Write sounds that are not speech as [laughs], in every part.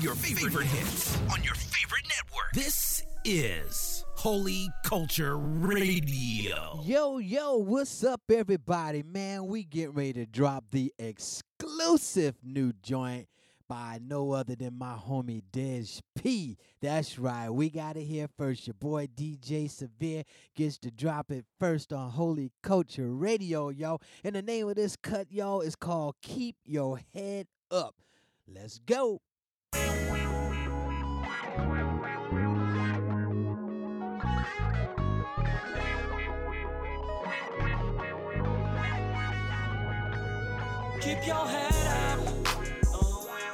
your favorite hits on your favorite network. This is Holy Culture Radio. Yo, yo, what's up, everybody? Man, we getting ready to drop the exclusive new joint by no other than my homie Dej P. That's right, we got it here first. Your boy DJ Severe gets to drop it first on Holy Culture Radio, yo. And the name of this cut, y'all, is called Keep Your Head Up. Let's go. Keep your head up.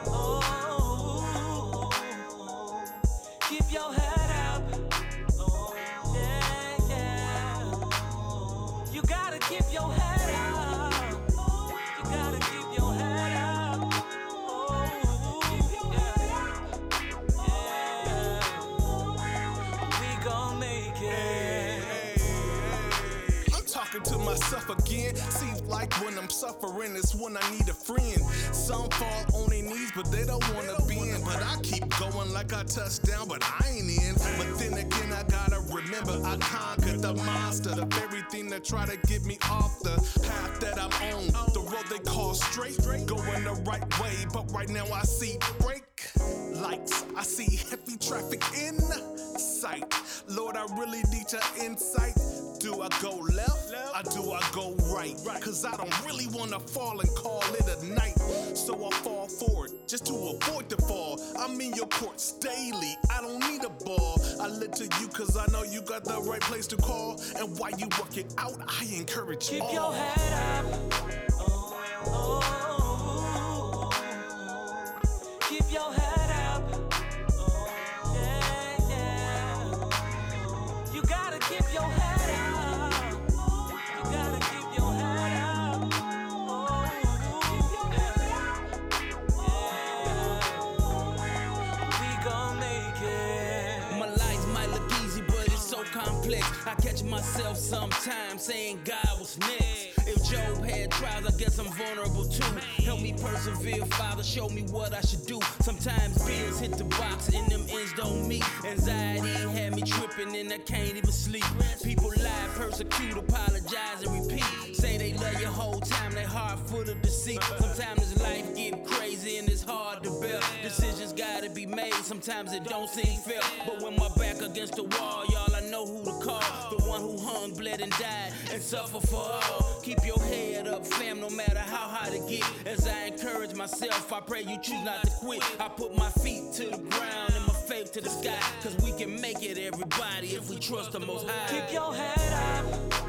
Oh, keep your head up. Yeah, yeah. You gotta keep your head up. You gotta keep your head up. Yeah. Yeah. We gon' make it. I'm talking to myself again. Like when I'm suffering, it's when I need a friend. Some fall on their knees, but they don't wanna bend. But I keep going like I touched down, but I ain't in. But then again, I gotta remember I conquered the monster, the very thing that try to get me off the path that I'm on. The road they call straight, going the right way. But right now I see break lights. I see heavy traffic in sight. Lord, I really need your insight. Do I go left? Or do I go right? Cause I don't really wanna fall and call it a night. So I fall forward just to avoid the fall. I'm in your courts daily. I don't need a ball. I look to you cause I know you got the right place to call. And while you work it out, I encourage you. Keep all. your head up. Sometimes saying God was next. If Job had trials, I guess I'm vulnerable too. Help me persevere, Father, show me what I should do. Sometimes bills hit the box and them ends don't meet. Anxiety had me tripping and I can't even sleep. People lie, persecute, apologize, and repeat. Say they love you whole time, they heart full of deceit. Sometimes this life get crazy and it's hard to bear. Decisions gotta be made, sometimes it don't seem fair. But when my back against the wall, y'all, and and suffer for all. Keep your head up, fam, no matter how hard it get. As I encourage myself, I pray you choose not to quit. I put my feet to the ground and my faith to the sky. Cause we can make it, everybody, if we trust the most high. Keep your head up.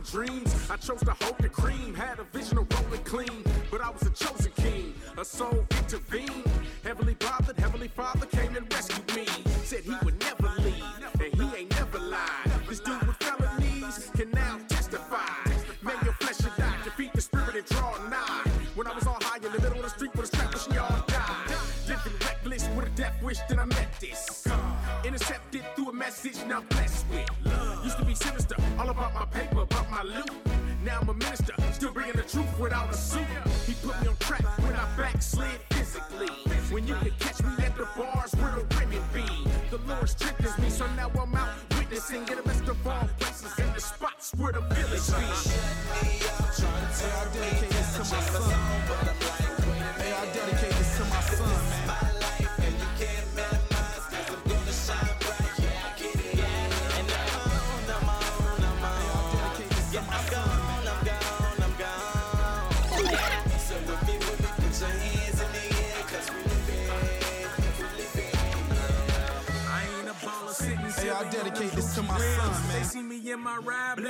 Dreams. I chose to hold the cream, had a vision of rolling clean, but I was a chosen king. A soul intervened.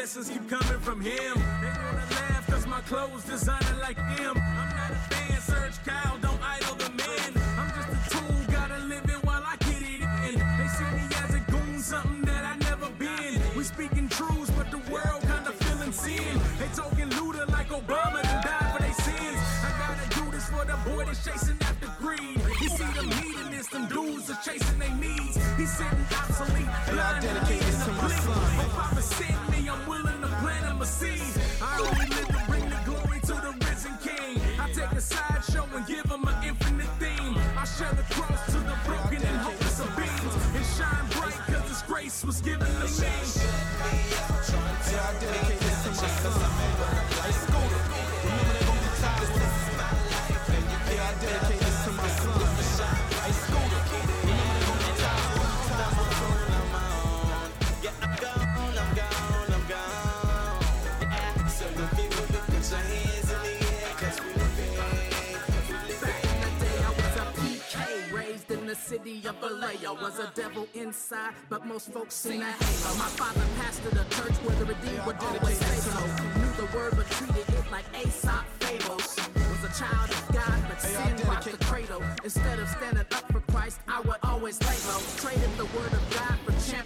Blessings keep coming from him. Was given to me. I dedicate this to my son, city of Vallejo. Was a devil inside, but most folks seen a halo. My father pastored a church where the redeemed would always say so. Knew the word, but treated it like Aesop fables. Was a child of God, but sin rocked the cradle. Instead of standing up for Christ, I would always lay low. Traded the word of God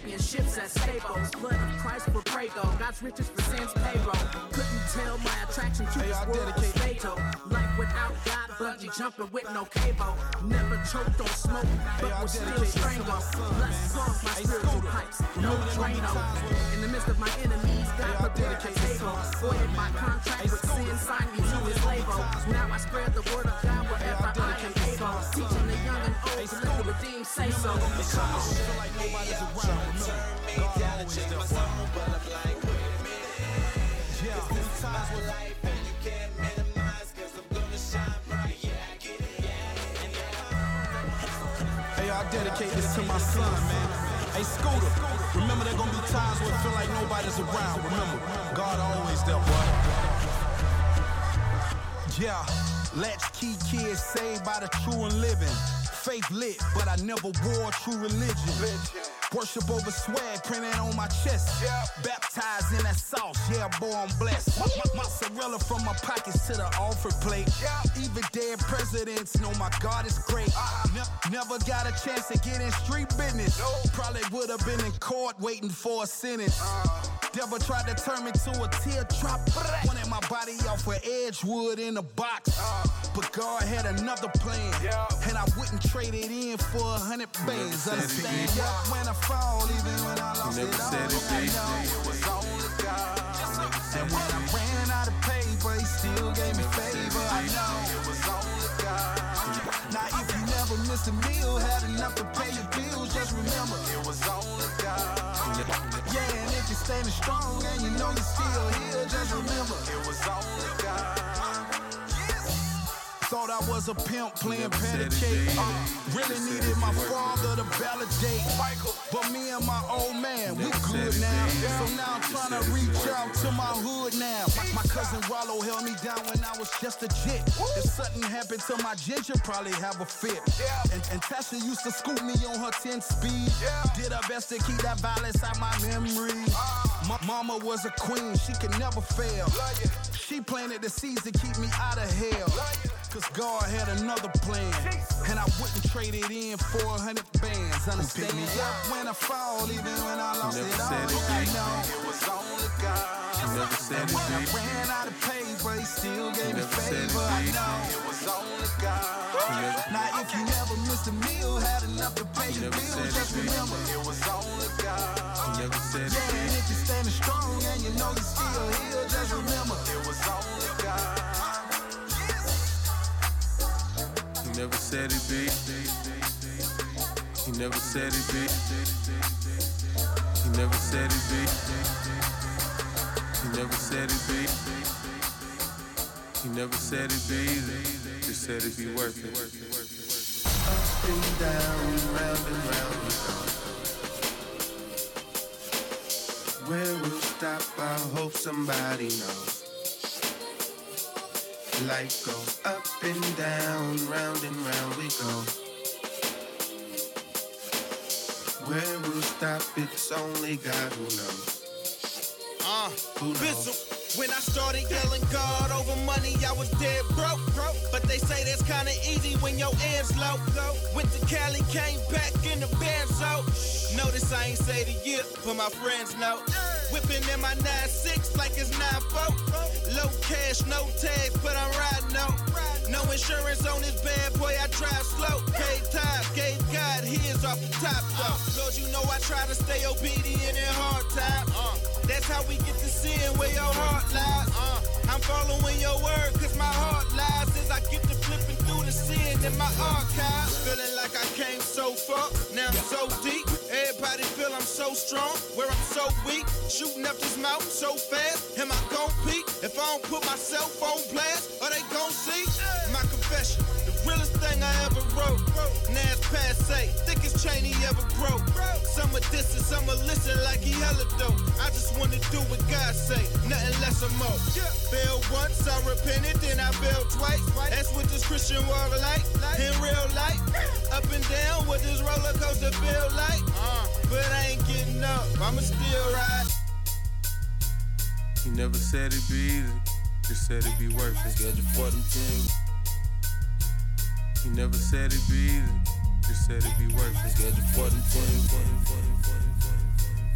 championships at stables. Blood of Christ for Prego. God's riches for sin's payroll. Couldn't tell my attraction to Hey, this I world was dedicate- fatal. Life without God, bungee jumping with no cable. Never choked on smoke, but I was still dedicate this to my strangled. Blessed man. my Hey, spiritual pipes, no know there gonna be Drano. In the midst of my enemies, God Hey, I prepared a dedicate this to table. my Voided my contract Hey, with sin, signed me to his label. Now I spread the word of God wherever I am the young and old the say so. Remember they gon' be times when you feel like nobody's around. Remember, God always there, boy. Yeah, life and you can't minimize, 'cause I'm gonna shine bright. Yeah, I get it. Hey, I dedicate this to my son, man. Hey, Scooter, remember there gonna be times where it feel like nobody's around. Remember, God always there, boy. Yeah, latchkey kids saved by the true and living. Faith lit, but I never wore true religion. Worship over swag printed on my chest. Baptized in that sauce, yeah, boy, I'm blessed. My, my, mozzarella from my pockets to the offer plate. Even dead presidents know my God is great. Ne- never got a chance to get in street business. Probably would have been in court waiting for a sentence. Devil tried to turn me to a teardrop. Wanted my body off of Edgewood in a box. But God had another plan. And I wouldn't trade it in for a hundred bands. Understand? Yeah, when I fall, even when I lost it all, I know it was only God. And when I ran out of paper, he still gave me favor. I know it was only God. Now if you never missed a meal, had enough to pay your bills, just remember it was only God. Standing strong and you know you're still here, just remember it was only God. Thought I was a pimp playing patty cake. Uh, really needed my father to validate. Michael, But me and my old man, we good now. So now I'm trying to reach out to my hood now. My, my cousin Rollo held me down when I was just a jit. If something happened to my ginger, probably have a fit. And, and Tasha used to scoop me on her 10 speed. Did her best to keep that violence out my memory. My mama was a queen, she could never fail. She planted the seeds to keep me out of hell. Cause God had another plan. And I wouldn't trade it in for a hundred bands. Understand? up when I fall, even when I lost it all, I know it was only God. And when I ran out of paper, he still gave me favor. I know it was only God. Now if you never missed a meal, had enough to pay your bills, just remember it was only God. Yeah, and if you're standing strong and you know you're still here, just remember never said it be. He never said it be. He never said it be. He never said it be. He never said it be. Just said it'd be worth it. Up and down, round and round we go. Where we'll stop, I hope somebody knows. Life goes up and down, round and round we go. Where we'll stop? It's only God who knows. Uh, Who knows? When I started yelling God over money, I was dead broke. But they say that's kinda easy when your ends low. Went to Cali, came back in the benzo. Notice I ain't say the year, but my friends know. Whipping in my 9-6 like it's 9-4. Low cash, no tags, but I'm riding out. No insurance on this bad boy, I drive slow. Paid time, gave God his off the top though. Cause you know I try to stay obedient in hard time. That's how we get to seeing where your heart lies. I'm following your word, cause my heart lies as I get to flipping through the sin in my archive. Feeling like I came so far, now I'm so deep. Everybody feel I'm so strong, where I'm so weak. Shooting up this mountain so fast, am I gon' peak? If I don't put myself on blast, are they gon' see? My confession, realest thing I ever wrote. Nas passe, thickest chain he ever broke. Some are dissing, some are listen like he hella dope. I just wanna do what God say, nothing less or more. Failed once, I repented, then I failed twice. That's what this Christian walk like, in real life. Up and down, what this roller coaster feel like. But I ain't getting up, I'ma still ride. He never said it'd be easy, just said it'd be worth it. Schedule for them team. He never said it'd be easy, just said it'd be worth it. Schedule for them team.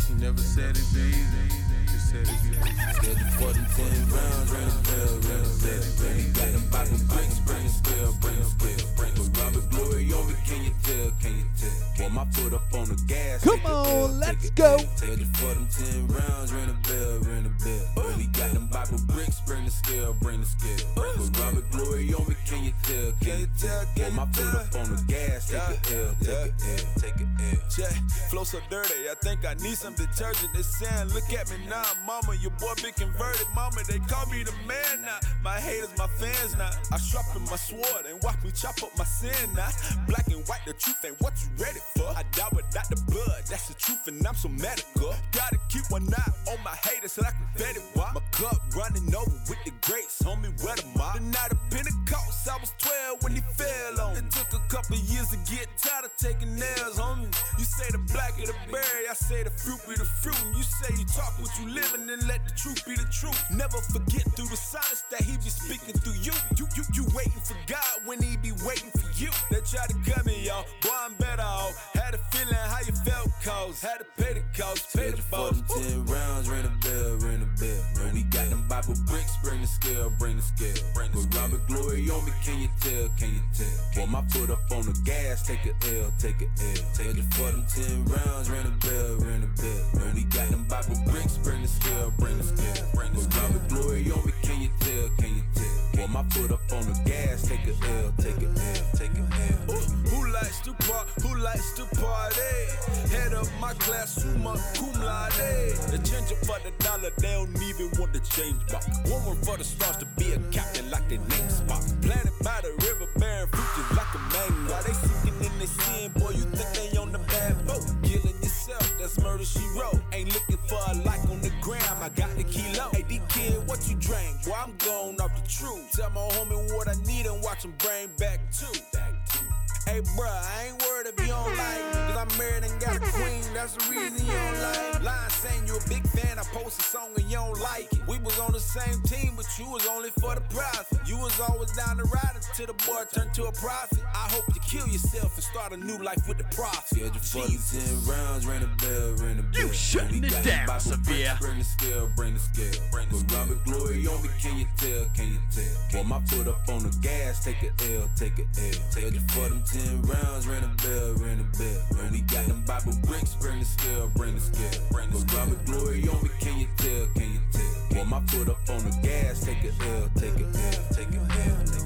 He never said it'd be easy, just said it'd be worth it. Schedule for them ten rounds, ring the bell, ring the bell. When you got them Bible bricks, bring the scale, bring the scale. But Robert Glory on me, can you tell, can you tell? Boy, my foot up on the gas. Come on, L, let's go. Schedule for them ten rounds, ring the bell, ring the bell. When you got them Bible bricks, bring the scale, bring the scale. But Robert Glory on me, can you tell, can you tell? Can Boy, my foot up on the gas, take a L, take a L, take a L. Check, flow so dirty, I think I need some detergent. They saying, look at me now, mama, your boy be converted, mama. They call me the man now. My haters, my fans now. I sharpen my sword and watch me chop up my sin now. Black and white, the truth ain't what you ready for. I die without the blood, that's the truth, and I'm so medical. Gotta keep one eye on my haters so I can vet it. Why? My cup running over with the grace, homie, where the mob? The night Pentecost, I was 12 when he fell on. It took a couple years to get tired of taking nails, on me. You say the black of the berry, I say the fruit be the fruit. You say you talk what you live and then let the truth be the truth. Never forget through the silence that he be speaking through you. You you you waiting for God when he be waiting for you. They try to cut me off, boy I'm better off. Had feeling how you felt, cause had to pay the cost, pay the For ten rounds, ring the bell, ring the bell. When we got them Bible bricks, bring the scale, bring the scale. Bring the Robert Glory on me, can you tell, can you tell? Boy, my foot up on the gas, take a L, take a L. Take it for them ten rounds, ring the bell, ring the bell. When we got them Bible bricks, bring the scale, bring the scale. Bring the Robert Glory on me, can you tell, can you tell? Boy, my foot up on the gas, take a L, take a L, take a L. Ooh, Who likes to part? Who likes to party? Head of my class, summa cum laude. The change up for the dollar, they don't even want the change box. Warring for the stars to be a captain like their name spot. Planted by the river, bearing fruit just like a mango. They sinking in their sin, boy, you think they on the bad boat. Killing yourself, that's murder she wrote. Ain't looking for a like on the gram, I got the kilo. Hey, D kid, what you drank? Boy, I'm going off the truth. Tell my homie what I need and watch him bring back too. Back too. Hey, bruh, I ain't worried if you don't like me. Cause I'm married and got a queen, that's the reason you don't like me. Line saying you're a big fan, I post a song and you don't like it. We was on the same team, but you was only for the profit. You was always down the ride until the boy turned to a prophet. I hope you kill yourself and start a new life with the prophet. Schedule for them ten rounds, ring the bell, ring the bell. You shutting When we it down, them Bible Severe. bricks, Bring the scale, bring the scale. Bring the Robert Glory on me, can you tell, can you tell? Boy, my foot up on the gas, take a L, take a L. Schedule for them ten rounds, ring the bell, ring the bell. When we got them Bible bricks, bring the scale, bring the scale. Bring the Robert Glory on me, can you tell, can you tell? Boy, my foot up on the gas, take a L, take a L, take a L, take a L.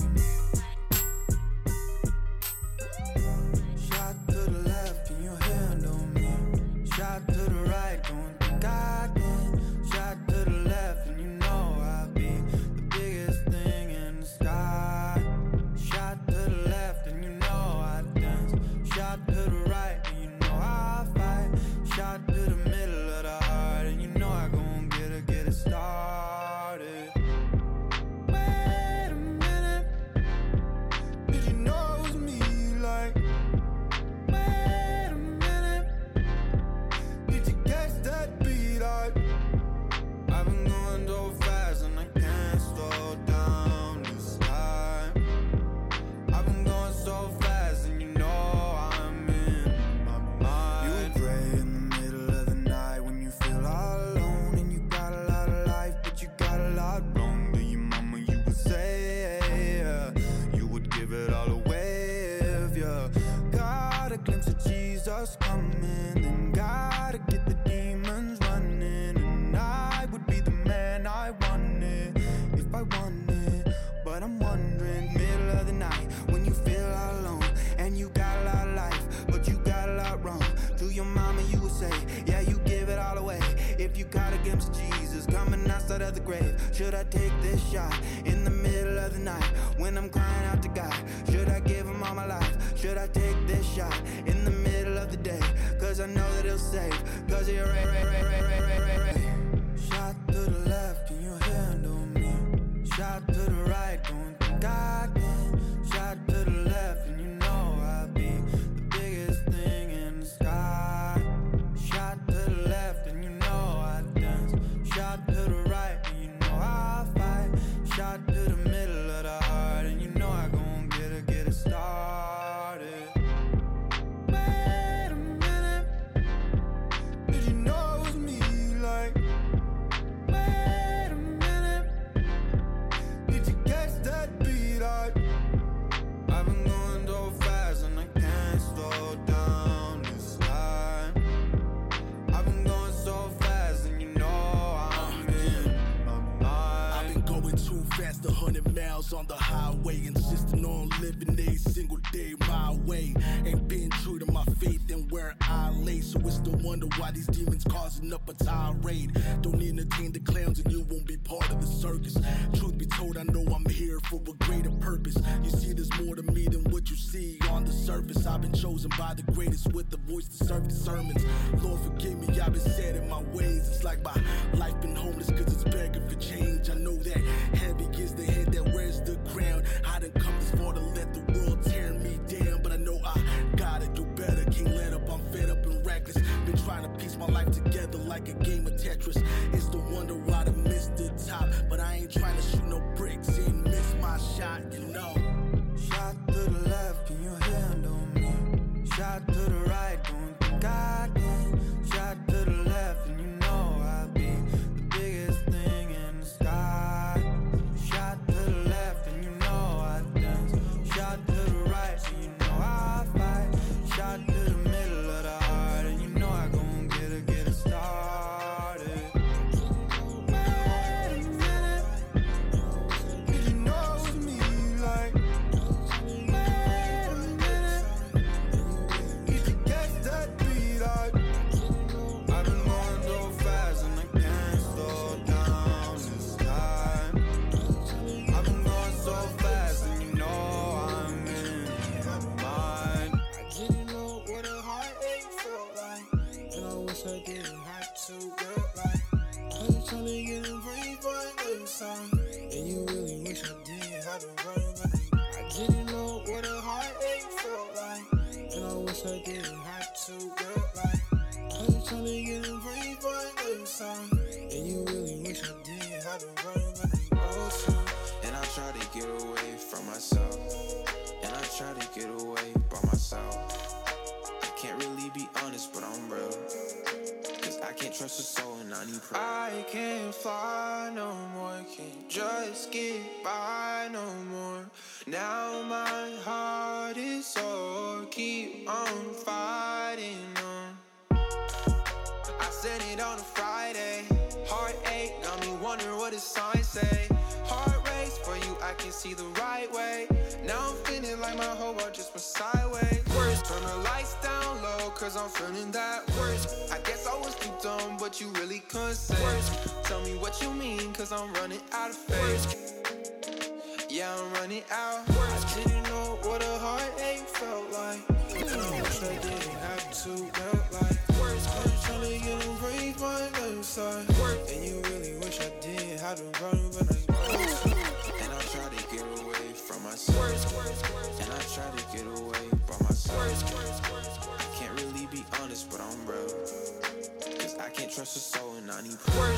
coming. Then gotta get the demons running. And I would be the man I wanted if I wanted. But I'm wondering, middle of the night, when you feel all alone and you got a lot of life, but you got a lot wrong. To your mama, you would say, Yeah, you give it all away. If you got against Jesus coming outside of the grave, should I take this shot in the middle of the night when I'm crying out to God? Should I give him all my life? Should I take this shot in the of the day? Cause I know that he'll save. Cause you're right, right, right, right, right, right, right, right. Shot to the left, can you handle me? Shot to the right, don't think I can. Shot to the left, and you know my way. Ain't been true to my faith and where I lay, so it's no wonder why these demons causing up a tirade. Don't entertain the clowns and you won't be part of the circus. Truth be told, I know I'm here for a greater purpose. You see, there's more to me than what you see on the surface. I've been chosen by the greatest with the voice to serve the sermons. Lord, forgive me, I've been set in my ways. It's like my life been homeless cause it's begging for change. I know that heavy is the head that wears the crown. I done come this like a game of Tetris. It's the wonder why I missed the top, but I ain't trying to and I. Can't fly no more, can't just get by no more. Now my heart is sore, keep on fighting on. I sent it on a Friday, heartache, got me wondering what the signs say. Heart race for you, I can see the right way. Now I'm feeling like my whole world just went sideways. Worst, turn down low, cause I'm feeling that worst. I guess I was too dumb, but you really couldn't say. Tell me what you mean, cause I'm running out of faith. Yeah, I'm running out. I didn't know what a heartache felt like. And I wish I didn't have to felt like. I'm trying to get a break my left side. And you really wish I didn't have to run, but I try to get away from myself. And I try to get away by myself. Honest, but I'm real. Cause I can't trust a soul and I need prayer.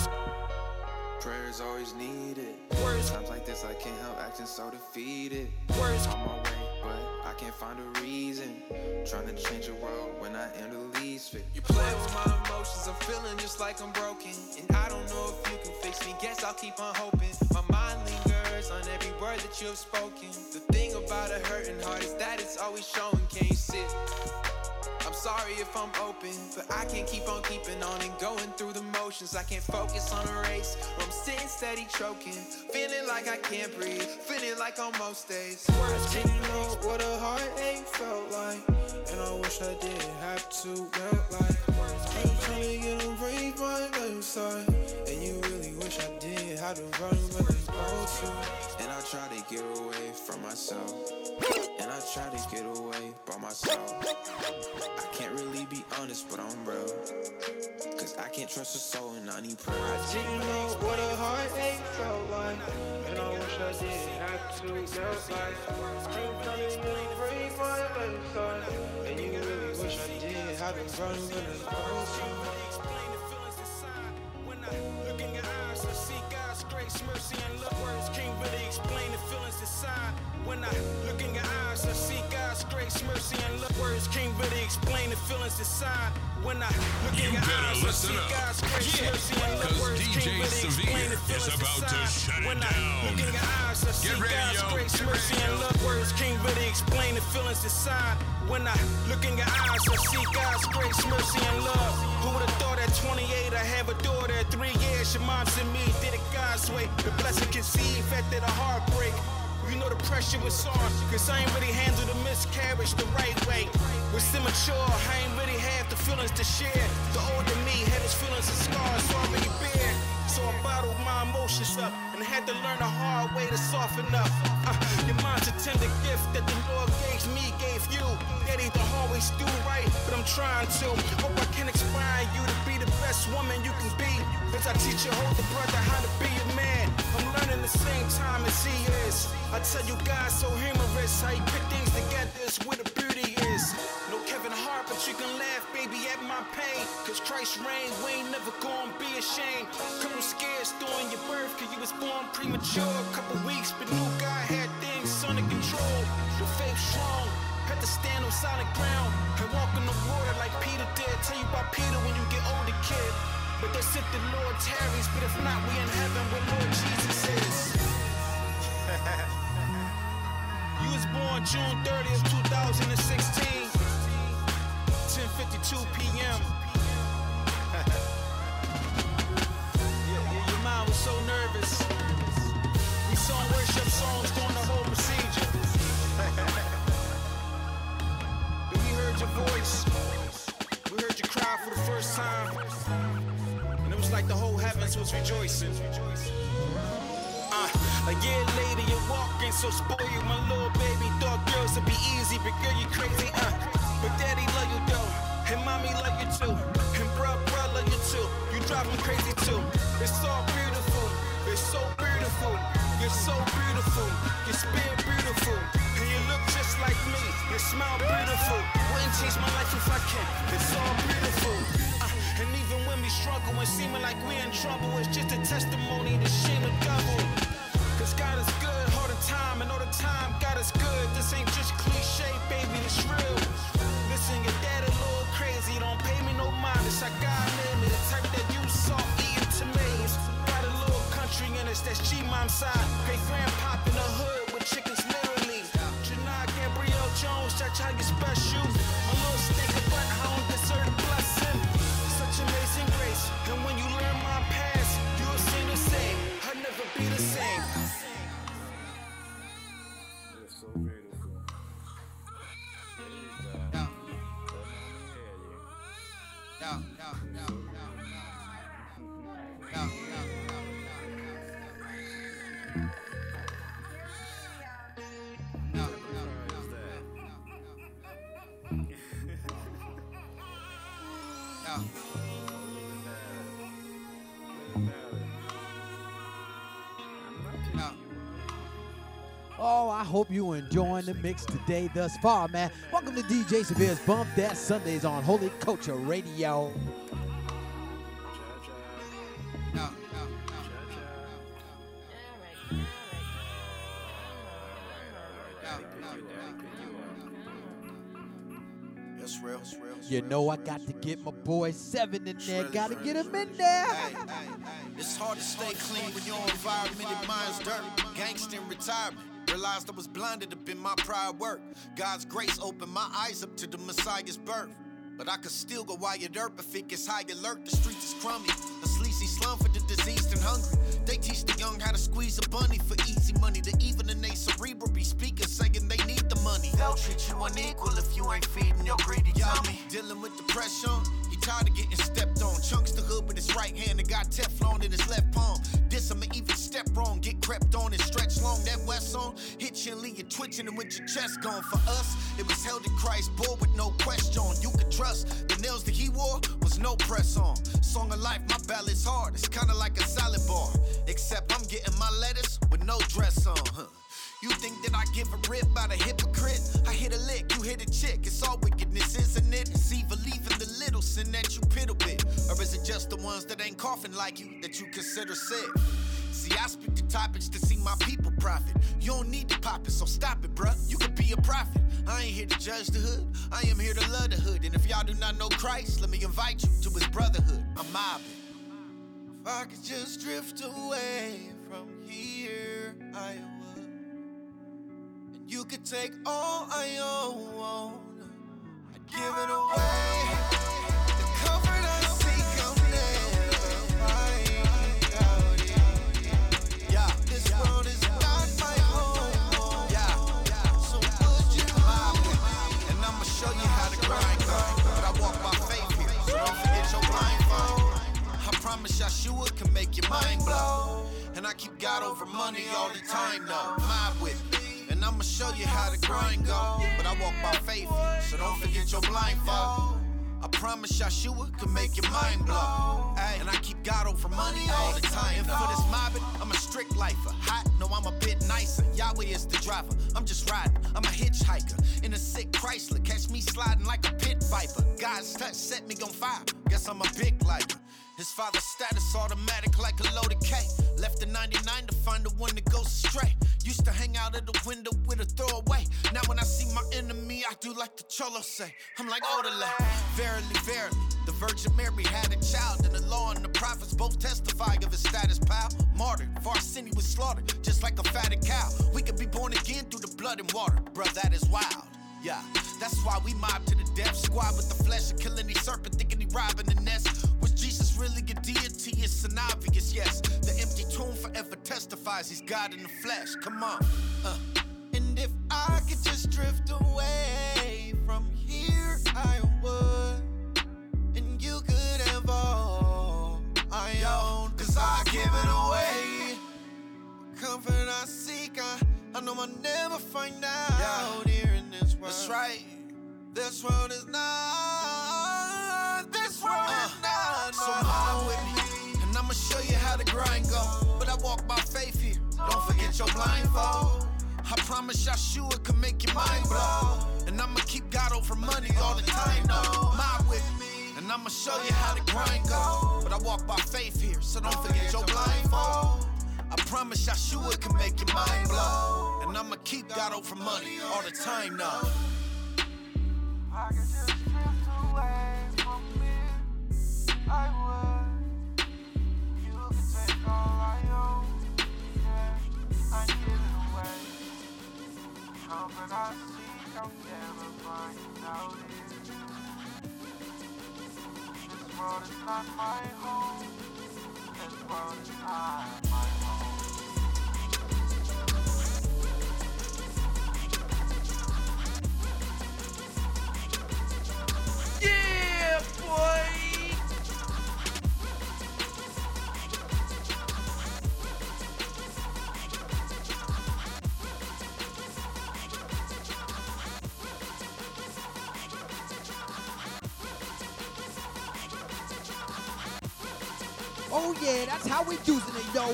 Prayers always needed. Words. Times like this, I can't help acting so defeated. Words. On my way, but I can't find a reason. Trying to change the world when I am the least fit. You play with my emotions, I'm feeling just like I'm broken. And I don't know if you can fix me, guess I'll keep on hoping. My mind lingers on every word that you have spoken. The thing about a hurting heart is that it's always showing. Can you sit? Sorry if I'm open, but I can't keep on keeping on and going through the motions. I can't focus on a race, I'm sitting steady choking, feeling like I can't breathe, feeling like on most days. Words you know what a heartache felt like, and I wish I didn't have to melt like. I'm trying to get them breathe my inside, and you really wish I did have to run with this to. And I try to get away from myself. And I try to get away by myself. I can't really be honest, but I'm real. Cause I can't trust a soul and I need prayer. I didn't know what a heartache felt like. And I wish I didn't have to melt like. I'm trying to really break my inside. And you really wish I did have to run with this Look in your eyes, I see God's grace, mercy, and love. When I look in your eyes, I see God's grace, mercy, and love. Words can't really explain the feelings inside. When I look in You your better eyes, I see up. God's grace, Yeah, mercy, and love. Words DJ can't really Severe explain the is feelings about to inside. when I look in your eyes, I see ready, God's yo. grace, Get mercy, ready, and love. Words can't really explain the feelings inside. When I look in your eyes, I see God's grace, mercy, and love. Who would have thought at 28 I have a daughter at three years? Your mom sent me, did it God's way. The blessing conceived after the heartbreak. You know the pressure was on, cause I ain't really handled the miscarriage the right way. Was immature, I ain't really have the feelings to share. The older me had his feelings and scars already bare. So I bottled my emotions up and had to learn the hard way to soften up. Uh, your mind's a tender gift that the Lord gave me, gave you. That ain't the always do right, but I'm trying to. Hope I can inspire you to be the best woman you can be. As I teach your older brother how to be a man. Learning the same time as he is. I tell you, God's so humorous. How he put things together is where the beauty is. No Kevin Hart, but you can laugh, baby, at my pain. Cause Christ reign, we ain't never gonna be ashamed. Couple scares during your birth, cause you was born premature. Couple weeks, but knew God had things under control. The faith strong. Had to stand on solid ground and walk in the water like Peter did. Tell you about Peter when you get older, kid. But that's if the Lord tarries. But if not, we in heaven where Lord Jesus is. [laughs] you was born June 30th, 2016. 10:52 p.m. [laughs] Yeah, yeah, your mind was so nervous. We sung worship songs during the whole procedure. [laughs] We heard your voice. We heard you cry for the first time. Was like the whole heavens was rejoicing. Uh, a year later, you're walking so spoiled, my little baby. Thought girls would be easy, but girl, you crazy, uh. But daddy love you though, and mommy love you too, and bruh, bruh love you too. You drive me crazy too. It's so beautiful, it's so beautiful. You're so beautiful, your spirit beautiful, and you look just like me. You smile beautiful. Wouldn't change my life if I can. It's all beautiful. And even when we struggle and seeming like we in trouble, it's just a testimony to shame the devil. Cause God is good all the time, and all the time God is good. This ain't just cliche, baby, it's real. Listen, your dad a little crazy, don't pay me no mind. It's like God made me, the type that you saw eating tomatoes. Got a little country in us, that's G-mom side. Great grandpop in the hood with chickens literally. Janai Gabrielle Jones, that's how you special. And when you learn Oh, I hope you enjoying the mix today thus far, man. Welcome to DJ Severe's Bump That Sundays on Holy Culture Radio. It's real. It's real. You know I got to get my boy Seven in there. Gotta get him in there. It's hard to stay clean when your environment and mine's dirt. Gangsta retirement. Realized I was blinded up in my prior work. God's grace opened my eyes up to the Messiah's birth. But I could still go you're dirt if it gets high alert. The streets is crummy. A sleazy slum for the diseased and hungry. They teach the young how to squeeze a bunny for easy money. The even in they cerebral be speaking, saying they need the money. They'll treat you unequal if you ain't feeding your greedy tummy. Dealing with depression, he tired of getting stepped on. Chunks the hood with his right hand and got Teflon in his left palm. This I'ma even step wrong, get crept on and stretch long. That West song hit you and leave you twitching and with your chest gone. For us, it was held in Christ, bore with no question. You could trust the nails that he wore was no press on. Song of life, my ballad's hard. It's kinda like a salad bar, except I'm getting my lettuce with no dress on. Huh. You think that I give a rip about a hypocrite? I hit a lick, you hit a chick. It's all wickedness, isn't it? It's evil leaving the little sin that you piddle bit. Or is it just the ones that ain't coughing like you that you consider sick? See, I speak to topics to see my people profit. You don't need to pop it, so stop it, bruh. You could be a prophet. I ain't here to judge the hood. I am here to love the hood. And if y'all do not know Christ, let me invite you to his brotherhood. I'm mobbing. If I could just drift away from here, I you could take all I own. I'd give it away. The comfort I seek, I'll never find. Yeah, this world is not my home. Yeah, so would you with? And I'ma show you how to grind, girl. But I walk by faith here, so don't forget your blindfold. I promise Yeshua can make your mind blow. And I keep God over money all the time, though. Mob with. And I'ma show you how the grind go. But I walk by faith, so don't forget your blindfold. I promise Yeshua can make your mind blow. And I keep God over money all the time. And for this mobbing, I'm a strict lifer. Hot, no, I'm a bit nicer. Yahweh is the driver. I'm just riding. I'm a hitchhiker in a sick Chrysler. Catch me sliding like a pit viper. God's touch set me on fire. Guess I'm a big liker. His father's status automatic like a loaded K. Left the 99 to find the one that goes astray. Used to hang out at the window with a throwaway. Now when I see my enemy, I do like the Cholo say. I'm like oh, Odele. Verily, verily, the Virgin Mary had a child, and the law and the prophets both testify of his status, pal. Martyred, for our sin he was slaughtered, just like a fatted cow. We could be born again through the blood and water, bruh, that is wild. Yeah, that's why we mob to the death squad with the flesh and killing these serpent, thinking he robbing the nest. Really a deity? It's an obvious yes. The empty tomb forever testifies he's God in the flesh. Come on. Uh. And if I could just drift away from here, I would. And you could have all I own. Cause I give it away. Comfort I seek, I, I know I'll never find out here in this world. That's right. This world is not. This world is uh, not. So mob with me, and I'ma show you how the grind go. But I walk by faith here. Don't forget your blindfold. I promise Yeshua can make your mind blow. And I'ma keep God over money all the time, though. Mob with me, and I'ma show you how the grind go. But I walk by faith here, so don't forget your blindfold. I promise Yeshua can make your mind blow. And I'ma keep God over money all the time now. I could just drift away from here. I would. You take all I own. Yeah, I away. I never find out. This world is not my home. This world is not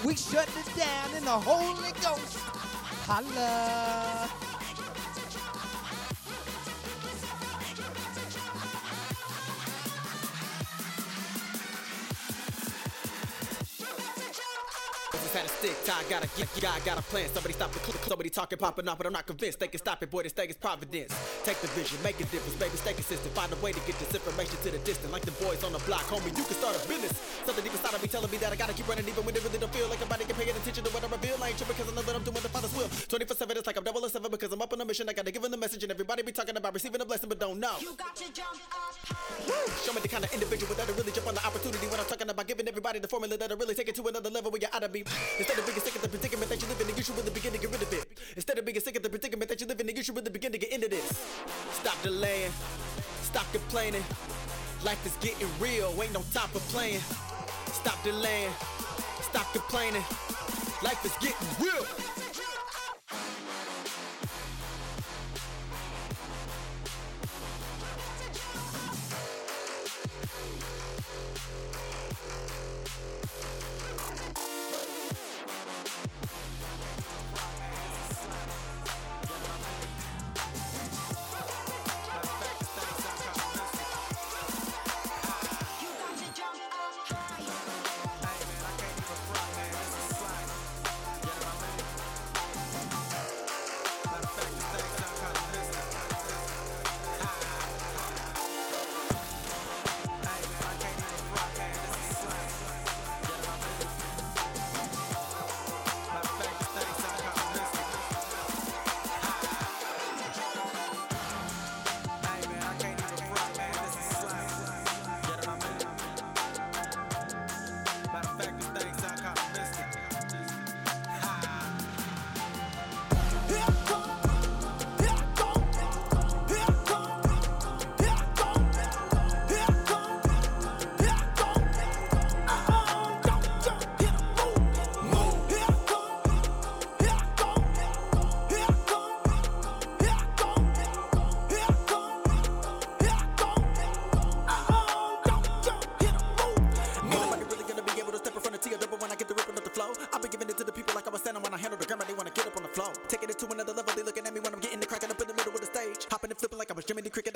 We shutting it down in the Holy Ghost. Holla. God got a gift, God got a plan. Somebody stop the clip, somebody talking, popping off, but I'm not convinced they can stop it. Boy, this thing is providence. Take the vision, make a difference, baby, stay consistent. Find a way to get this information to the distance. Like the boys on the block, homie, you can start a business. Something deep inside of me telling me that I gotta keep running, even when it really don't feel like I'm about to get paying attention to what I reveal. I ain't tripping because I know that I'm doing the father's will. 24 7, it's like I'm double 007 because I'm up on a mission. I gotta give him the message, and everybody be talking about receiving a blessing, but don't know. You got to jump up Show me the kind of individual that'll really jump on the opportunity when I'm talking about giving everybody the formula that'll really take it to another level where you ought to be. Instead of being sick sick the predicament that you live in, you should really begin to get rid of it. Instead of being sick of the predicament that you live in, you should really begin to get into this. Stop delaying, stop complaining. Life is getting real, ain't no time for playing. Stop delaying, stop complaining. Life is getting real. me the cricket.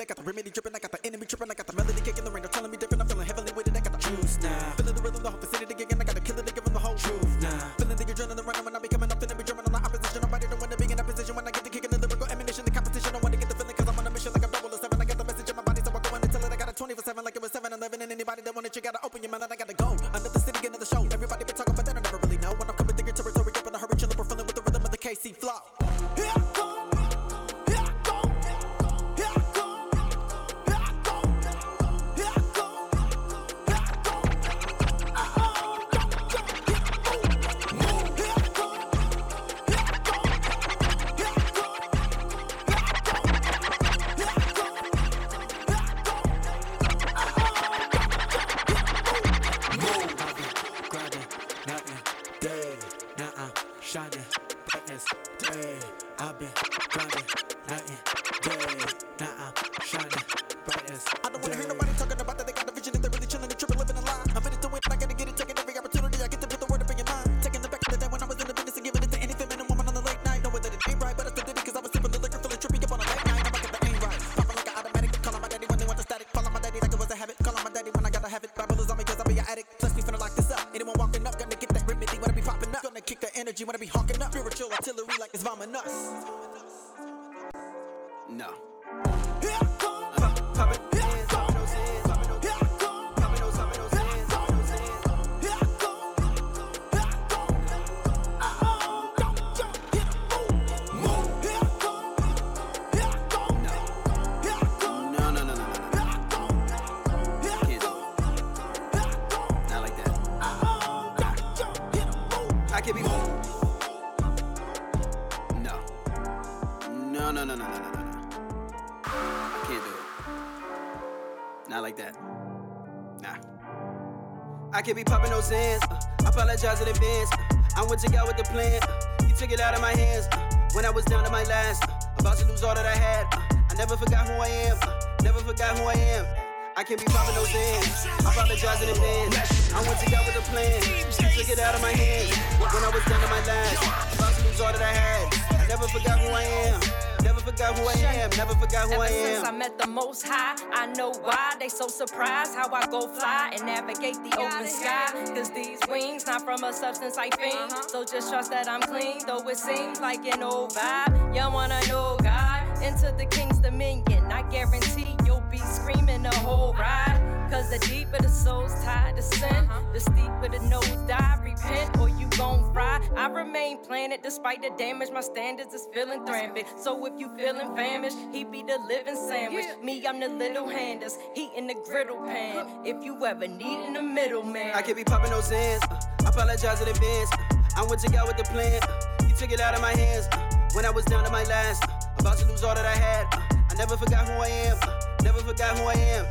becoming us. I can't be popping no zins. Uh, I apologize in advance. Uh, I went to God with the plan. Uh, he took it out of my hands. Uh, when I was down to my last, uh, about to lose all that I had. I never forgot who I am. never forgot who I am. I can't be popping no zins. I apologize in advance. I went to God with a plan. He took it out of my hands. When I was down to my last, about to lose all that I had. I never forgot who I am. Never forgot who I am. Never forgot who I am. Ever since I met the Most High, I know why they so surprised how I go fly and navigate the open sky. Cause these wings not from a substance I fiend. Uh-huh. So just trust that I'm clean, though it seems like an old vibe. Y'all wanna know God? Into the king's dominion, I guarantee be screaming the whole ride. Cause the deeper the soul's tied to sin, uh-huh. the steeper the nose die. Repent or you gon' fry. I remain planted despite the damage. My standards is feeling rampant. So if you feeling famished, he be the living sandwich. Me, I'm the little handers, he in the griddle pan. If you ever needin' a middleman, I could be popping those ends. Uh, I apologize in advance. Uh, I went to God with the plan. Uh, took it out of my hands. Uh, when I was down to my last. Uh, about to lose all that I had. Uh, I never forgot who I am. Uh, never forgot who I am.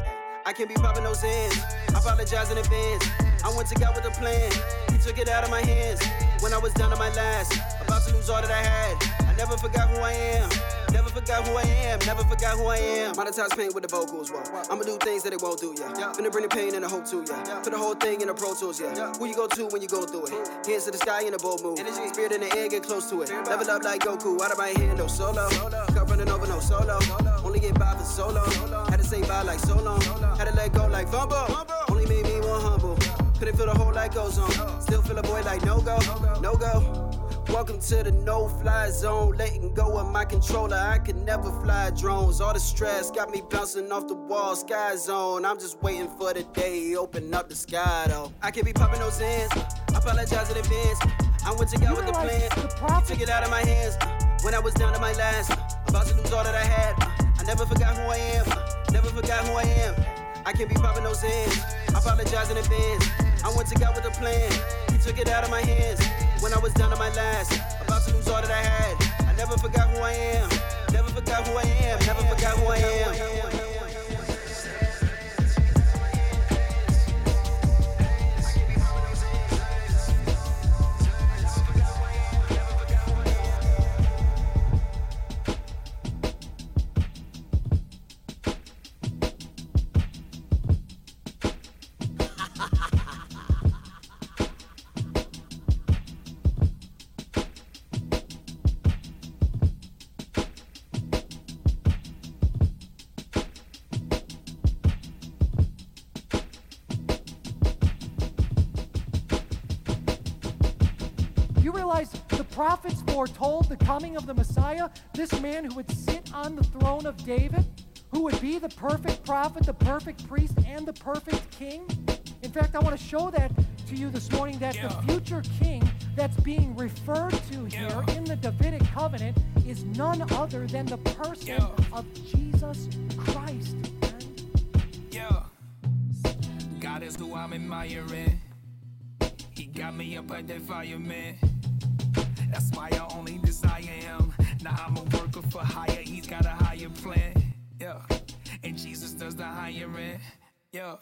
I can't be popping those ends. I apologize in advance. I went to God with a plan. He took it out of my hands. When I was down to my last, to lose all that I had. I never forgot who I am. Never forgot who I am. Never forgot who I am. Monetize pain with the vocals. Whoa. I'ma do things that it won't do, yeah. Finna bring the pain and the hope to ya. Put the whole thing in the Pro Tools, yeah. Who you go to when you go through it? Hands to the sky in a bold move. Spirit in the air, get close to it. Level up like Goku. Out of my hand, no solo. Cup running over, no solo. Only get by for so long. Had to say bye like so long. Had to let go like fumble. Only made me more humble. Couldn't feel the whole like goes on. Still feel a boy like no go, no go. Welcome to the no fly zone. Letting go of my controller. I can never fly drones. All the stress got me bouncing off the wall. Sky zone. I'm just waiting for the day. Open up the sky though. I can't be popping those ends. I apologize in advance. I went to God with the plan. He took it out of my hands. When I was down to my last. About to lose all that I had. I never forgot who I am. Never forgot who I am. I can't be popping those ends. I apologize in advance. I went to God with a plan. He took it out of my hands. When I was down to my last, about to lose all that I had. I never forgot who I am. Never forgot who I am. Never forgot who I am. Prophets foretold the coming of the Messiah, this man who would sit on the throne of David, who would be the perfect prophet, the perfect priest, and the perfect king? In fact, I want to show that to you this morning that the future king that's being referred to here in the Davidic covenant is none other than the person of Jesus Christ. Yeah. God is who I'm admiring. He got me up at that fireman. I only desire him. Now I'm a worker for hire. He's got a higher plan. Yeah. And Jesus does the hiring. Yeah.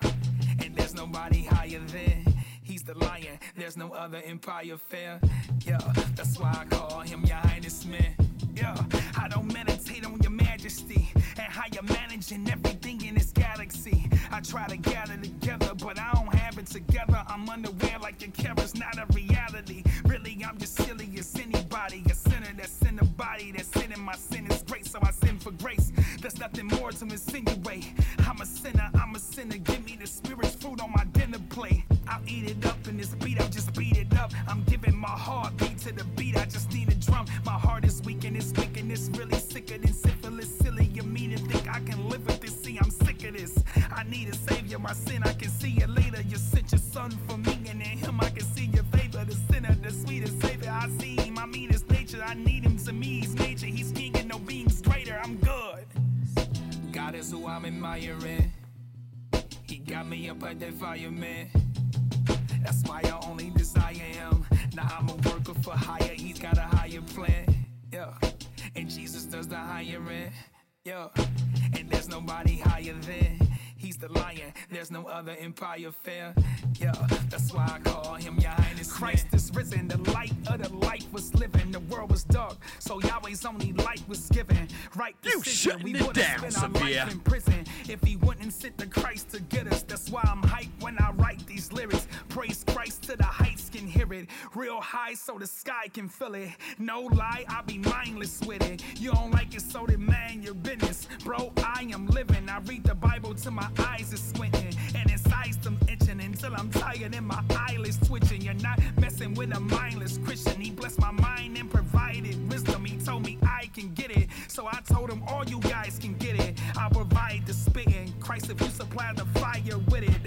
And there's nobody higher than. He's the lion. There's no other empire fair. Yeah. That's why I call him your highness man. Yeah. I don't meditate on your majesty and how you're managing everything in this galaxy. I try to gather together, but I don't have it together. I'm unaware like your camera's not a reality. Really, I'm just silly anybody. A sinner that's in the body that's sinning. My sin is grace, so I sin for grace. There's nothing more to insinuate. I'm a sinner, I'm a sinner. Give me the spirit's fruit on my dinner plate. I'll eat it up in this beat, I'll just beat it up. I'm giving my heartbeat to the Who I'm admiring. He got me up at that fireman. That's why I only desire him. Now I'm a worker for hire. He's got a higher plan. Yeah. And Jesus does the hiring. Yeah. And there's nobody higher than. He's the lion. There's no other empire fair. Yeah. That's why I call him your highness. Christ is risen. The light of the life was living. The world was dark. So Yahweh's only light was given. Right You decision. shutting we wouldn't down, spend our Sophia. life in prison if he wouldn't sit the Christ to get us. That's why I'm hyped when I write these lyrics. Praise Christ to the heights can hear it. Real high so the sky can feel it. No lie, I be mindless with it. You don't like it, so man, your business. Bro, I am living. I read the Bible till my eyes is squinting. And inside them itching until I'm tired and my eyelids twitching. You're not messing with a mindless Christian. He blessed my mind and provided wisdom. He told me I can get it. So I told him all you guys can get it. I'll provide the spitting. Christ, if you supply the fire with it,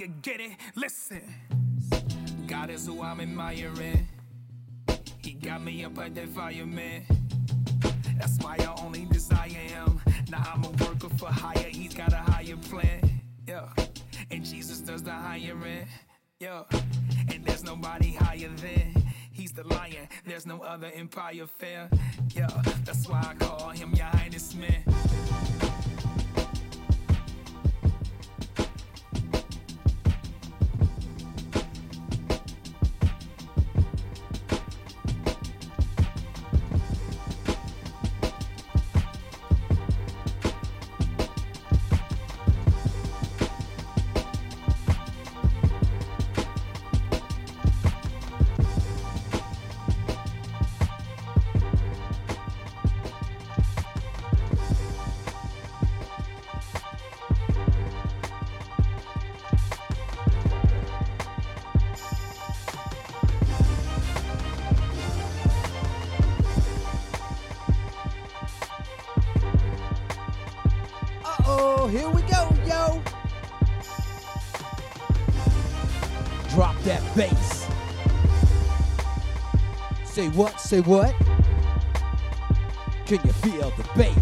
you get it? Listen. God is who I'm admiring. He got me up at that fireman. That's why I only desire him. Now I'm a worker for hire. He's got a higher plan. Yeah. And Jesus does the hiring. Yeah. And there's nobody higher than. He's the lion. There's no other empire fair. Yeah. That's why I call him your highness man. Say what? Can you feel the bass?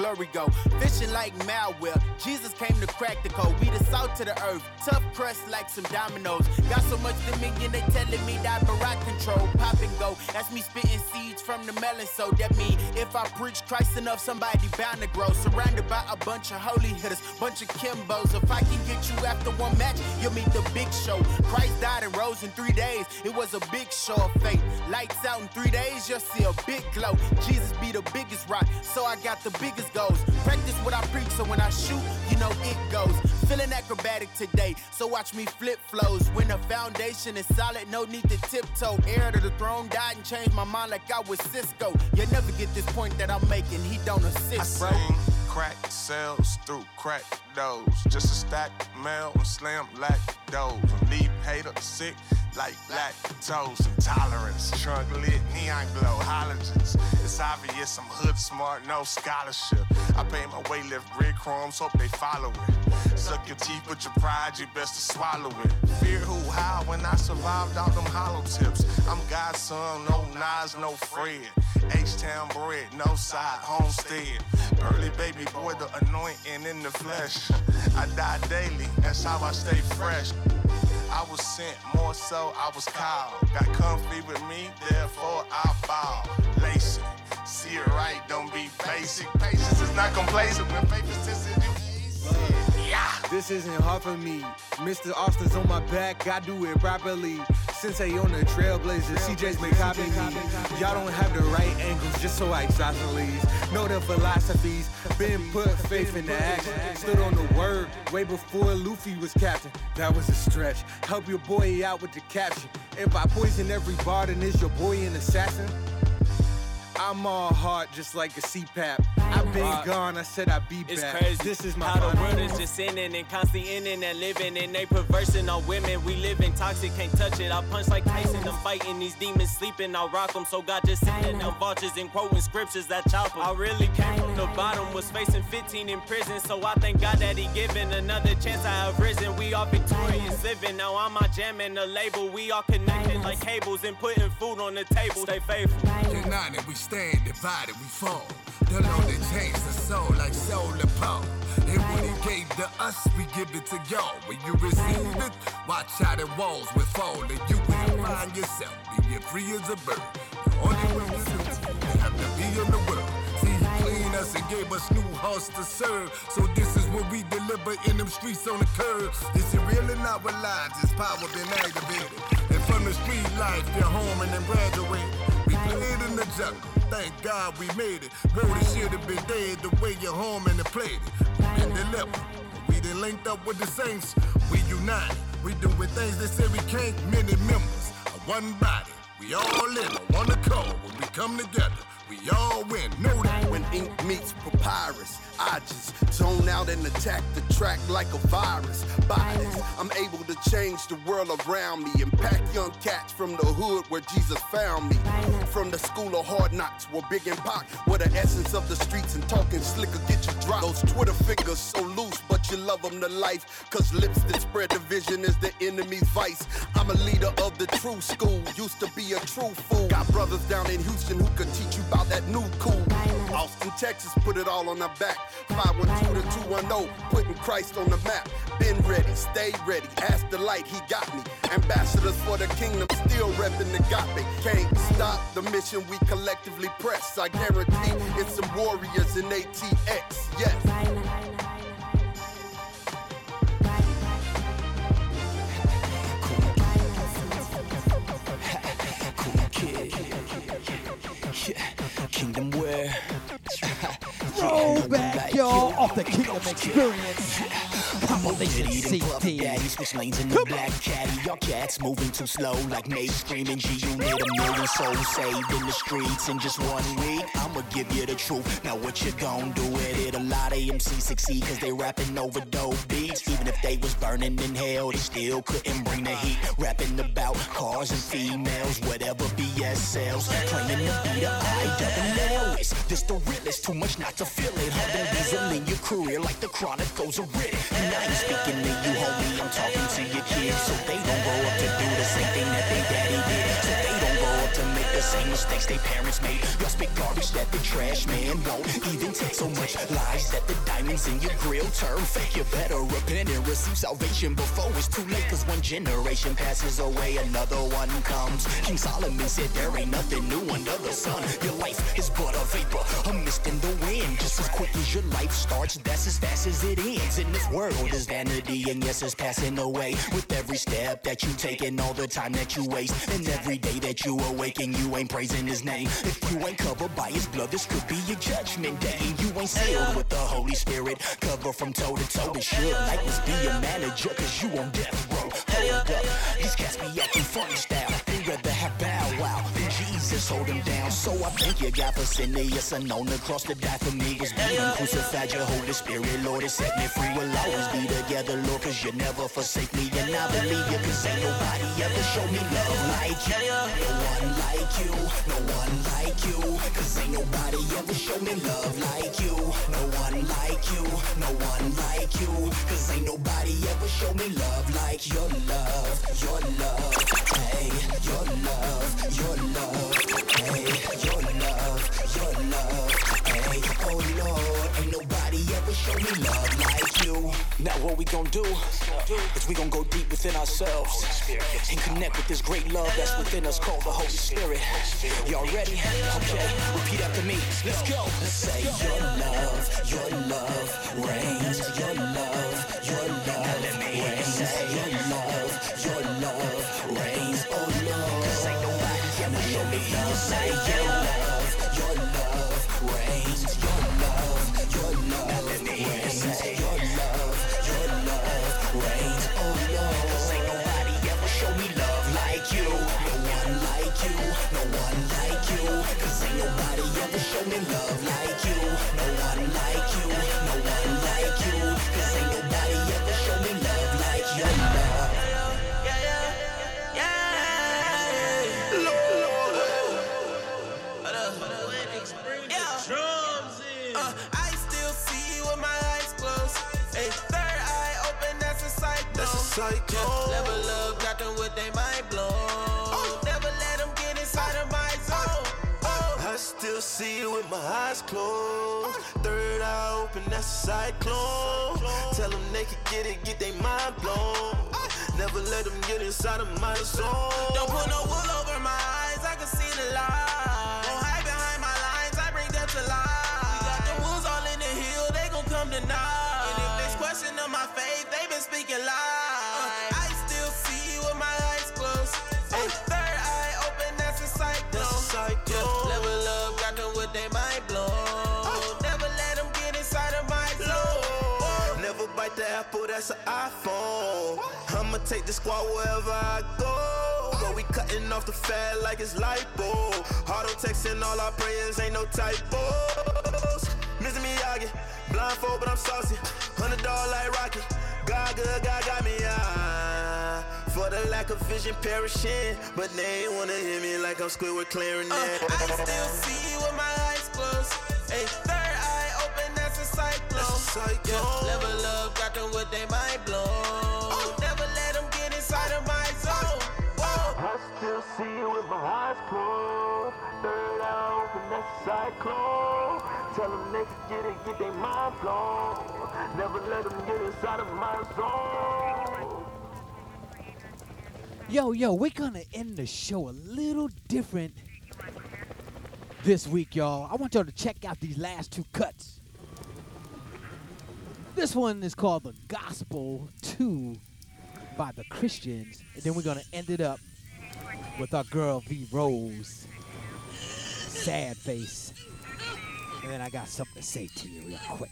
Glory go. Fishing like malware, Jesus came to crack the code. We the salt to the earth, tough crust like some dominoes. Got so much dominion, they telling me that Barack control. Pop and go, that's me spitting seeds from the melon. So that mean if I preach Christ enough, somebody bound to grow. Surrounded by a bunch of holy hitters, bunch of Kimbos. If I can get you after one match, you'll meet the big show. Christ died and rose in three days. It was a big show of faith. Lights out in three days, you'll see a big glow. Jesus be the biggest rock, so I got the biggest goals. Practice what I preach, so when I shoot, you know it goes. Feeling acrobatic today, so watch me flip flows. When the foundation is solid, no need to tiptoe. Heir to the throne died and changed my mind like I was Cisco. You never get this point that I'm making, he don't assist, bro. Sing crack sales through crack doors. Just a stack mail and slam lactose. Leave hater sick like lactose. Intolerance, trunk lit, neon glow, halogens. It's obvious I'm hood smart, no scholarship. I pay my way, lift breadcrumbs, hope they follow it. Suck your teeth with your pride, you best to swallow it. Fear who, how, when I survived all them hollow tips. I'm God's son, no Nas, no Fred. H-Town bread, no side, homestead. Pearly baby boy, the anointing in the flesh. I die daily, that's how I stay fresh. I was sent, more so I was called. Got comfy with me, therefore I bow. Lacing, see it right, don't be basic. Patience is not complacent when faith is You This isn't hard for me. Mr. Austin's on my back, I do it properly. Sensei on the trailblazers, CJ's may copy me. Y'all don't have the right angles, just so I Isosceles. Know the philosophies, been put faith in the action. Stood on the word way before Luffy was captain. That was a stretch. Help your boy out with the caption. If I poison every bar, then is your boy an assassin? I'm all heart just like a CPAP. I've been Rock. gone, I said I'd be It's back. crazy. This is my How the world is just sinning and constantly inning and living and they perversing on women. We living toxic, can't touch it. I punch like Tyson. I'm fighting these demons, sleeping. I rock them. So God just sending them vultures and quoting scriptures that chop 'em. I really came from the bottom, was facing 15 in prison. So I thank God that He given another chance. I have risen. We are victorious living. Now I'm my jam and the label. We are connected like cables and putting food on the table. Stay faithful. United we stand, divided we fall. The Lord that changed the soul like soul and Paul. And when he gave to us, we give it to y'all. When you receive it, watch how the walls will fall, and you will find yourself being free as a bird. The only way do you have to be in the world. See, he cleaned us and gave us new hearts to serve. So this is what we deliver in them streets on the curb. Is real in our lives, it's power been activated. And from the street life, you're home and then graduate. We played in the jungle, thank God we made it. Whoa, this shit have been dead the way you're home and they played it. We been delivered. We done linked up with the saints, we united. We doing things they say we can't, many members of one body. We all in on one accord when we come together. We all win, know that. When ink meets papyrus, I just zone out and attack the track like a virus. This, I'm able to change the world around me. Impact young cats from the hood where Jesus found me. From the school of hard knocks, where Big and Pac were the essence of the streets and talking slicker get you dropped. Those Twitter fingers so loose, but you love them to life. Cause lips that spread division is the enemy's vice. I'm a leader of the true school, used to be a true fool. Got brothers down in Houston who could teach you about that new cool. Austin, Texas, put it all on our back. 512 to 210, putting Christ on the map. Been ready, stay ready, ask the light, he got me. Ambassadors for the kingdom, still repping the agape. Can't stop the mission we collectively press. I guarantee it's some warriors in ATX, yes. Kingdom where? Throwback, y'all, off the Kingdom Experience. Compilation Puff Daddy, switch lanes in the black caddy. Y'all cats moving too slow, like Nate screaming. G unit, a million souls saved in the streets in just one week. I'ma give you the truth. Now what you gon' do with it? A lot of MCs succeed cause they rapping over dope beats. Even if they was burning in hell, they still couldn't bring the heat. Rapping about cars and females, whatever BS sells. Claiming to be the I double this the realest? Too much not to feel it. Hugging diesel in your career like the chronicles of Riddick. And I ain't speaking to you, homie. I'm talking to your kids so they don't grow up to do the same thing that they daddy did. So they don't grow up to make the same mistakes they parents made. Spit garbage that the trash man won't even take. So much lies that the diamonds in your grill turn fake. You better repent and receive salvation before it's too late. Cause one generation passes away, another one comes. King Solomon said there ain't nothing new under the sun. Your life is but a vapor, a mist in the wind. Just as quick as your life starts, that's as fast as it ends. In this world is vanity, and yes, it's passing away. With every step that you take and all the time that you waste. And every day that you awaken, you ain't praising his name. If you ain't covered by his blood, this could be your judgment day. And you ain't sealed with the Holy Spirit. Cover from toe to toe, it should. Like this be your manager, cause you on death row. Hold up, these cats be acting funny style. They rather have bow wow than Jesus hold them down. So I thank you, God, for sending your son on the cross to die for me. Was beaten, crucified, your Holy Spirit, Lord, it set me free. We'll always be together, Lord, cause you never forsake me. And I believe you, cause ain't nobody ever show me love like you. No one like you, no one like you. Cause ain't nobody ever show me love like you. No one like you, no one like you. Cause ain't nobody ever show me love like your love, your love. Hey, your love, your love. Hey, your love, your love. Oh Lord, ain't nobody ever me love like you. Now what we gon' do is we gon' go deep within ourselves and connect with this great love that's within us called the Holy Spirit. Y'all ready? Okay, repeat after me. Let's go. Let's say your love, your love reigns. Your love, your love reigns. Your show me love like you. No one like you, see you with my eyes closed. Third eye open, that's a cyclone. Tell them they can get it, get their mind blown. Never let them get inside of my zone. Don't put no wool over my eyes, I can see the light. Won't hide behind my lines, I bring them to life. We got the wolves all in the hill, they gon' come tonight. And if there's question of my faith, they been speaking lies. That's an iPhone. I'ma take the squad wherever I go. But we cutting off the fat like it's lipo. Auto texting all our prayers, ain't no typos. Mr. Miyagi, blindfold, but I'm saucy. Hundred dollar like Rocky. God good, God got me. Ah. For the lack of vision perishing. But they ain't wanna hear me like I'm Squidward clarinet. Uh, I still see with my eyes closed. Hey, cyclone. That's a cyclone. Yeah, level up, got them with they mind blown. Oh. Never let them get inside of my zone. Whoa. I still see you with my eyes closed. Third eye open, that's a cyclone. Tell them they can get it, get their mind blown. Never let them get inside of my zone. Yo, yo, we're gonna end the show a little different this week, y'all. I want y'all to check out these last two cuts. This one is called The Gospel 2 by the Christians. And then we're gonna end it up with our girl V Rose. Sad face. And then I got something to say to you real quick.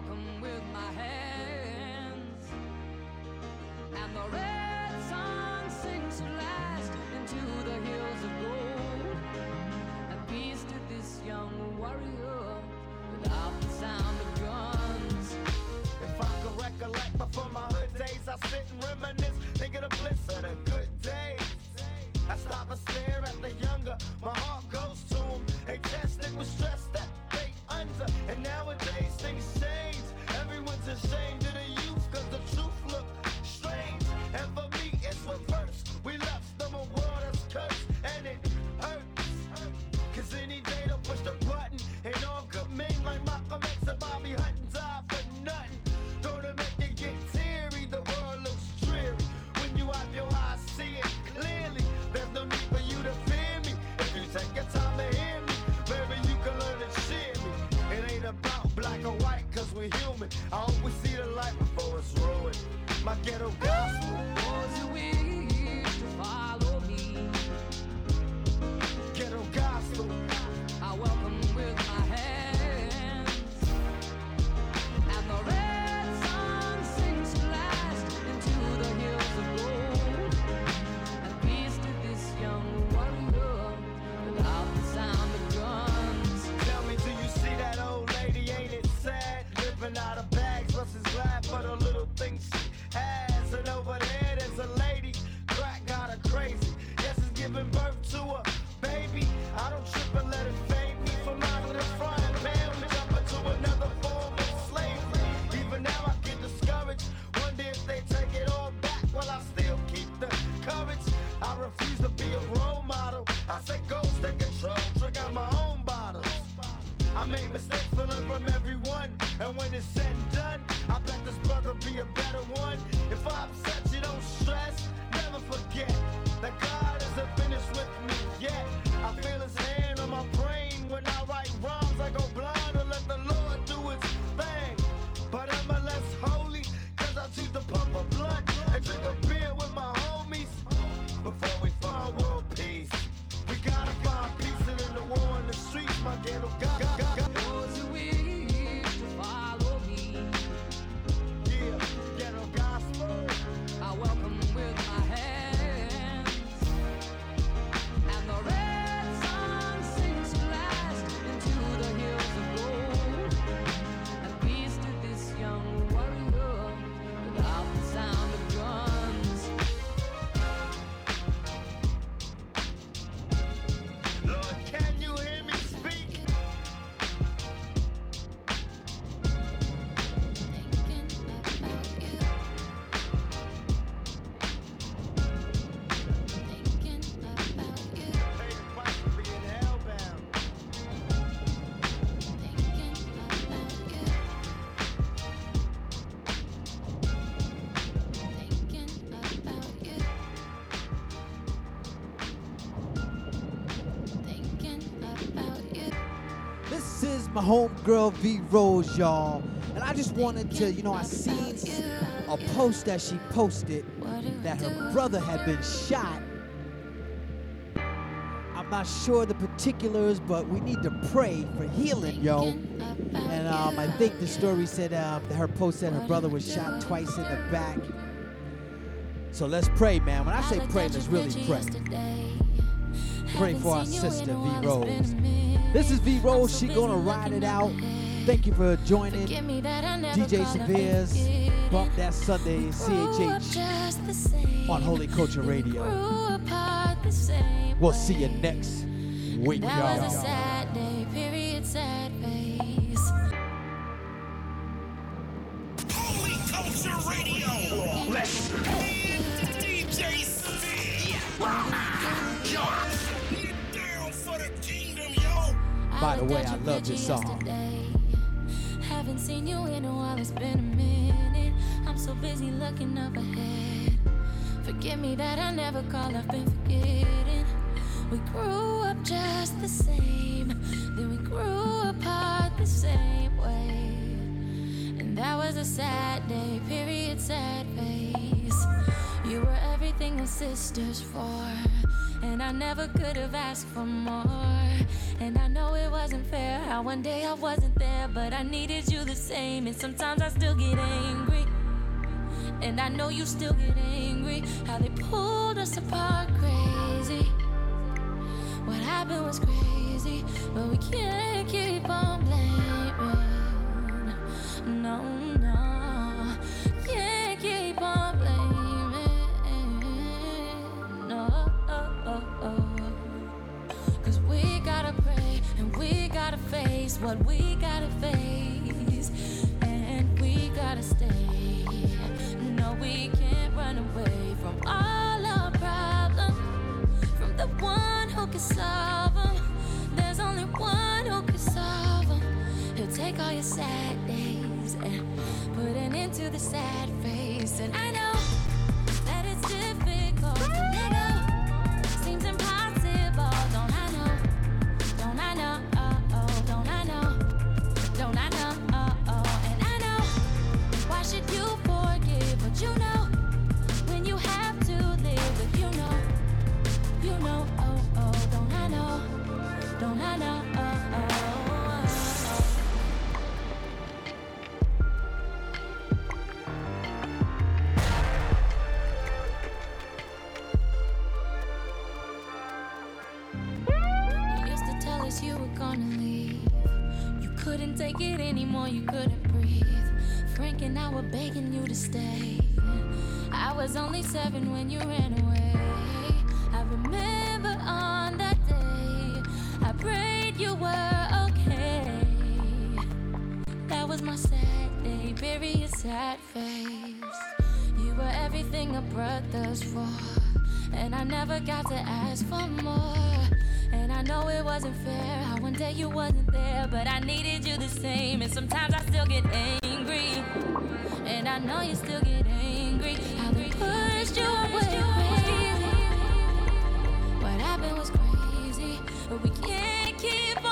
Welcome with my hands. And the red sun sinks to last into the hills of gold. And peace to this young warrior without the sound of guns. If I could recollect before my hood days, I sit and reminisce, think of the bliss of the good days. I stop and stare at the younger, my heart my homegirl V Rose, y'all. And I just wanted to, you know, I seen a post that she posted that her brother had been shot. I'm not sure the particulars, but we need to pray for healing, yo. And um, I think the story said uh, that her post said her brother was shot twice in the back. So let's pray, man. When I say pray, let's really pray. Pray for our sister V Rose. This is V Rose. She gonna ride it out. Thank you for joining DJ Severe's Bump That Sunday CHH on Holy Culture Radio. We'll see you next week, That was a y'all. This song. Haven't seen you in a while, it's been a minute. I'm so busy looking up ahead. Forgive me that I never call, I've been forgetting. We grew up just the same, then we grew apart the same way. And that was a sad day, period, sad face. You were everything a sister's for. And I never could have asked for more. And I know it wasn't fair how one day I wasn't there, but I needed you the same. And sometimes I still get angry. And I know you still get angry how they pulled us apart crazy. What happened was crazy, but we can't keep on blaming. No, what we gotta face, and we gotta stay. No, we can't run away from all our problems from the one who can solve them. There's only one who can solve them. He'll take all your sad days and put an end to the sad face. And I know anymore, you couldn't breathe. Frank and I were begging you to stay. I was only seven when you ran away. I remember on that day, I prayed you were okay. That was my sad day, bury your sad face. You were everything a brother's for. And I never got to ask for more. I know it wasn't fair how one day you wasn't there, but I needed you the same. And sometimes I still get angry. And I know you still get angry. How they pushed you away. What happened was crazy, but we can't keep on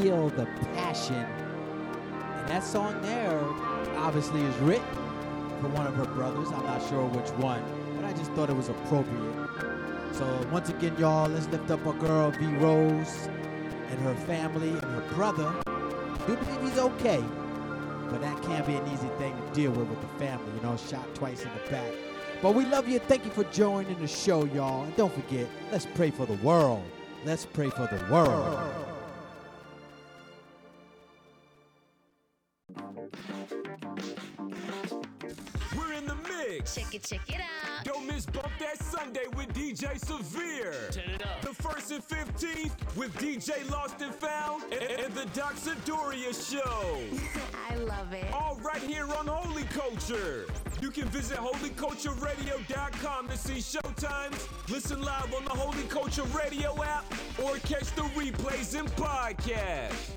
feel the passion. And that song there obviously is written for one of her brothers. I'm not sure which one, but I just thought it was appropriate. So once again, y'all, let's lift up our girl V Rose and her family and her brother. Do believe he's okay, but that can't be an easy thing to deal with with the family, you know, shot twice in the back. But we love you. Thank you for joining the show, y'all. And don't forget, let's pray for the world. Let's pray for the world. DJ Severe. Turn it up. The 1st and 15th with DJ Lost and Found and, and the Doc Doria Show. [laughs] I love it. All right here on Holy Culture. You can visit holycultureradio.com to see showtimes, listen live on the Holy Culture Radio app, or catch the replays and podcasts.